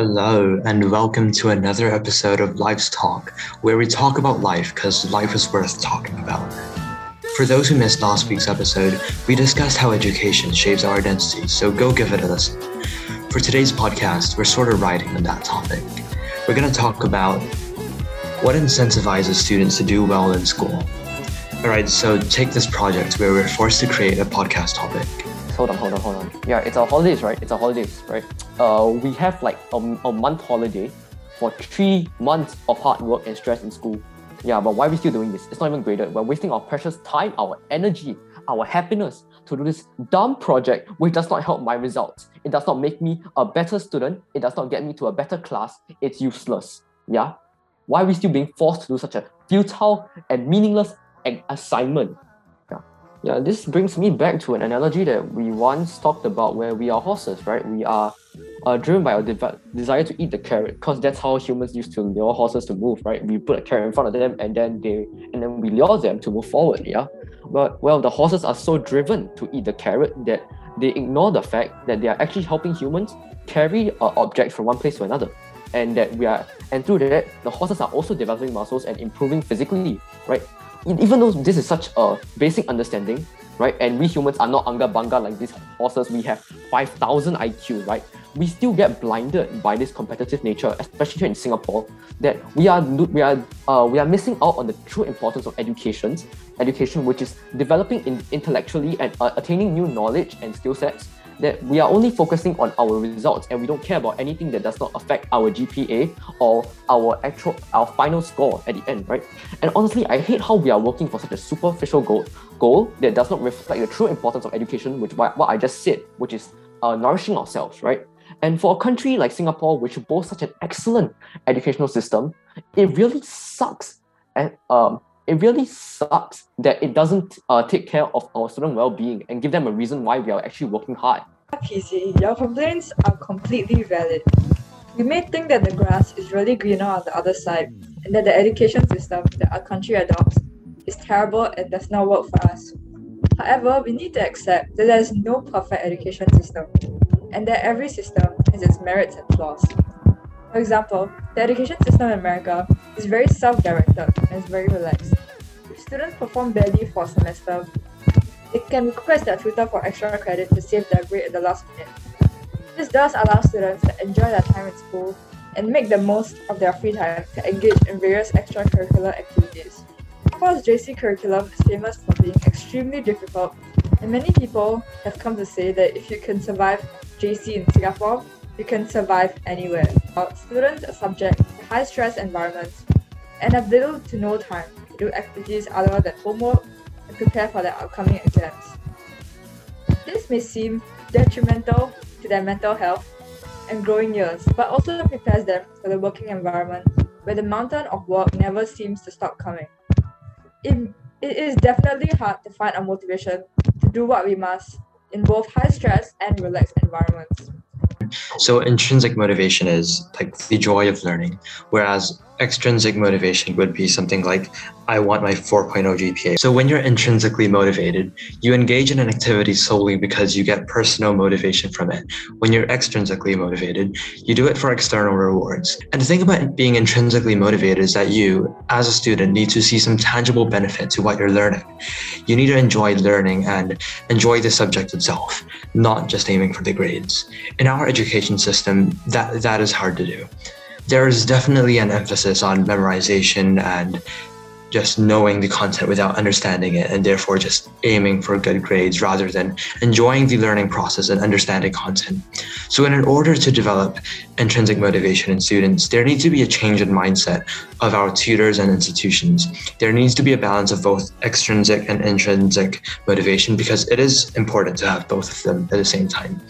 Hello, and welcome to another episode of Life's Talk, where we talk about life because life is worth talking about. For those who missed last week's episode, we discussed how education shapes our identity, so go give it a listen. For today's podcast, we're sort of riding on that topic. We're going to talk about what incentivizes students to do well in school. All right, so take this project where we're forced to create a podcast topic hold on, hold on, hold on. Yeah, it's our holidays, right? It's our holidays, right? Uh, we have like a, a month holiday for three months of hard work and stress in school. Yeah, but why are we still doing this? It's not even graded. We're wasting our precious time, our energy, our happiness to do this dumb project which does not help my results. It does not make me a better student. It does not get me to a better class. It's useless. Yeah? Why are we still being forced to do such a futile and meaningless assignment? Yeah, this brings me back to an analogy that we once talked about where we are horses, right? We are uh, driven by our de- desire to eat the carrot because that's how humans used to lure horses to move, right? We put a carrot in front of them and then they and then we lure them to move forward, yeah? But well, the horses are so driven to eat the carrot that they ignore the fact that they are actually helping humans carry uh, objects from one place to another and that we are and through that the horses are also developing muscles and improving physically right even though this is such a basic understanding, right? And we humans are not anga banga like these horses. We have 5,000 IQ, right? We still get blinded by this competitive nature, especially here in Singapore, that we are we are uh, we are missing out on the true importance of education, education which is developing in intellectually and uh, attaining new knowledge and skill sets that we are only focusing on our results and we don't care about anything that does not affect our GPA or our actual our final score at the end, right? And honestly, I hate how we are working for such a superficial goal goal that does not reflect the true importance of education, which what, I just said, which is uh, nourishing ourselves, right? And for a country like Singapore, which boasts such an excellent educational system, it really sucks and um, it really sucks that it doesn't uh, take care of our student well-being and give them a reason why we are actually working hard. PC, your complaints are completely valid. You may think that the grass is really greener on the other side and that the education system that our country adopts is terrible and does not work for us. However, we need to accept that there is no perfect education system and that every system has its merits and flaws. For example, the education system in America is very self-directed and is very relaxed. Students perform badly for a semester, they can request their tutor for extra credit to save their grade at the last minute. This does allow students to enjoy their time in school and make the most of their free time to engage in various extracurricular activities. Singapore's JC curriculum is famous for being extremely difficult, and many people have come to say that if you can survive JC in Singapore, you can survive anywhere. Students are subject to high stress environments and have little to no time do activities other than homework and prepare for their upcoming exams. This may seem detrimental to their mental health and growing years, but also prepares them for the working environment where the mountain of work never seems to stop coming. It, it is definitely hard to find a motivation to do what we must in both high stress and relaxed environments. So intrinsic motivation is like the joy of learning, whereas extrinsic motivation would be something like I want my 4.0 GPA. So when you're intrinsically motivated, you engage in an activity solely because you get personal motivation from it. When you're extrinsically motivated, you do it for external rewards. And the thing about being intrinsically motivated is that you, as a student, need to see some tangible benefit to what you're learning. You need to enjoy learning and enjoy the subject itself, not just aiming for the grades. In our education system, that that is hard to do there is definitely an emphasis on memorization and just knowing the content without understanding it and therefore just aiming for good grades rather than enjoying the learning process and understanding content. So in order to develop intrinsic motivation in students, there needs to be a change in mindset of our tutors and institutions. There needs to be a balance of both extrinsic and intrinsic motivation because it is important to have both of them at the same time.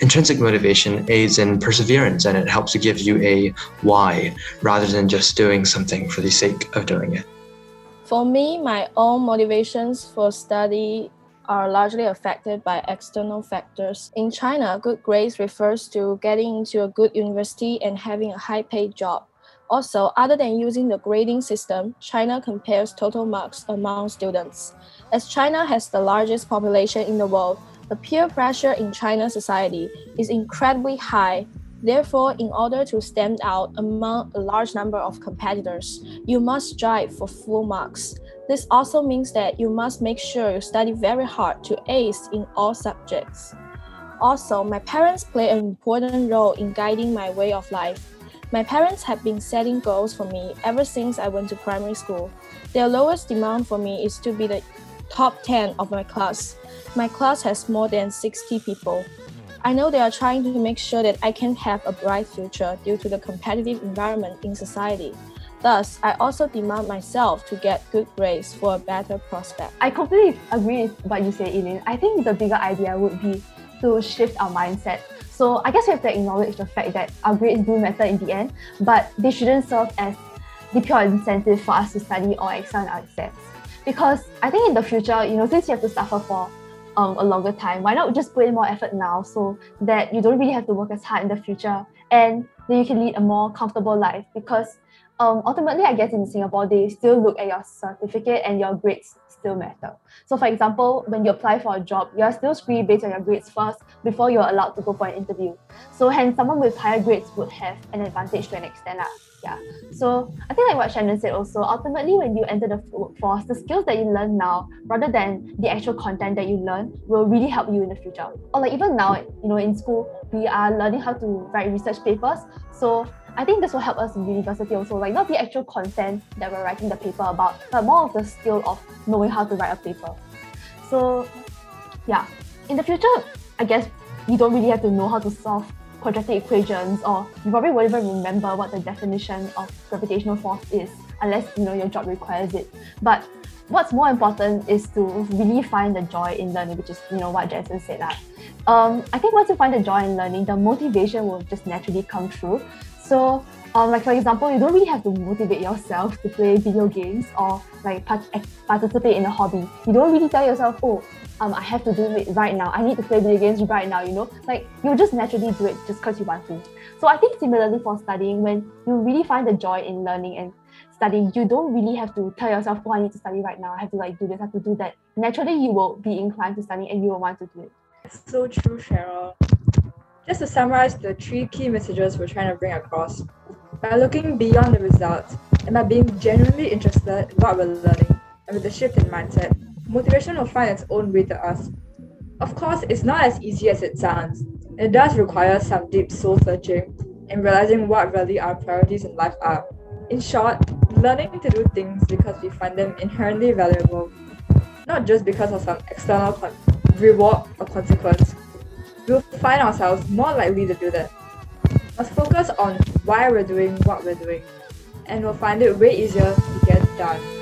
Intrinsic motivation aids in perseverance and it helps to give you a why rather than just doing something for the sake of doing it. For me, my own motivations for study are largely affected by external factors. In China, good grades refers to getting into a good university and having a high paid job. Also, other than using the grading system, China compares total marks among students. As China has the largest population in the world, the peer pressure in China society is incredibly high Therefore, in order to stand out among a large number of competitors, you must strive for full marks. This also means that you must make sure you study very hard to ace in all subjects. Also, my parents play an important role in guiding my way of life. My parents have been setting goals for me ever since I went to primary school. Their lowest demand for me is to be the top 10 of my class. My class has more than 60 people. I know they are trying to make sure that I can have a bright future due to the competitive environment in society. Thus, I also demand myself to get good grades for a better prospect. I completely agree with what you say, Eileen. I think the bigger idea would be to shift our mindset. So I guess we have to acknowledge the fact that our grades do matter in the end, but they shouldn't serve as the pure incentive for us to study or excel in our exams. Because I think in the future, you know, since you have to suffer for um, a longer time, why not just put in more effort now so that you don't really have to work as hard in the future and then you can lead a more comfortable life because um, ultimately, I guess in Singapore, they still look at your certificate and your grades still matter. So, for example, when you apply for a job, you're still screened based on your grades first before you're allowed to go for an interview. So, hence, someone with higher grades would have an advantage to an extent. Uh, yeah. So, I think like what Shannen said also, ultimately, when you enter the workforce, the skills that you learn now, rather than the actual content that you learn, will really help you in the future. Or like even now, you know, in school, we are learning how to write research papers. So I think this will help us in university also, like not the actual content that we're writing the paper about, but more of the skill of knowing how to write a paper. So, yeah, in the future, I guess you don't really have to know how to solve quadratic equations, or you probably won't even remember what the definition of gravitational force is, unless you know your job requires it. But what's more important is to really find the joy in learning, which is you know what Janson said. That. Um, I think once you find the joy in learning, the motivation will just naturally come through. So, um, like for example, you don't really have to motivate yourself to play video games or like part- participate in a hobby. You don't really tell yourself, oh, um, I have to do it right now. I need to play video games right now. You know, like you just naturally do it just because you want to. So I think similarly for studying, when you really find the joy in learning and studying, you don't really have to tell yourself, oh, I need to study right now. I have to like do this, I have to do that. Naturally, you will be inclined to study and you will want to do it. So true, Cheryl. Just to summarize the three key messages we're trying to bring across, by looking beyond the results and by being genuinely interested in what we're learning, and with a shift in mindset, motivation will find its own way to us. Of course, it's not as easy as it sounds. It does require some deep soul searching and realizing what really our priorities in life are. In short, learning to do things because we find them inherently valuable, not just because of some external con- reward or consequence we'll find ourselves more likely to do that. Let's focus on why we're doing what we're doing, and we'll find it way easier to get done.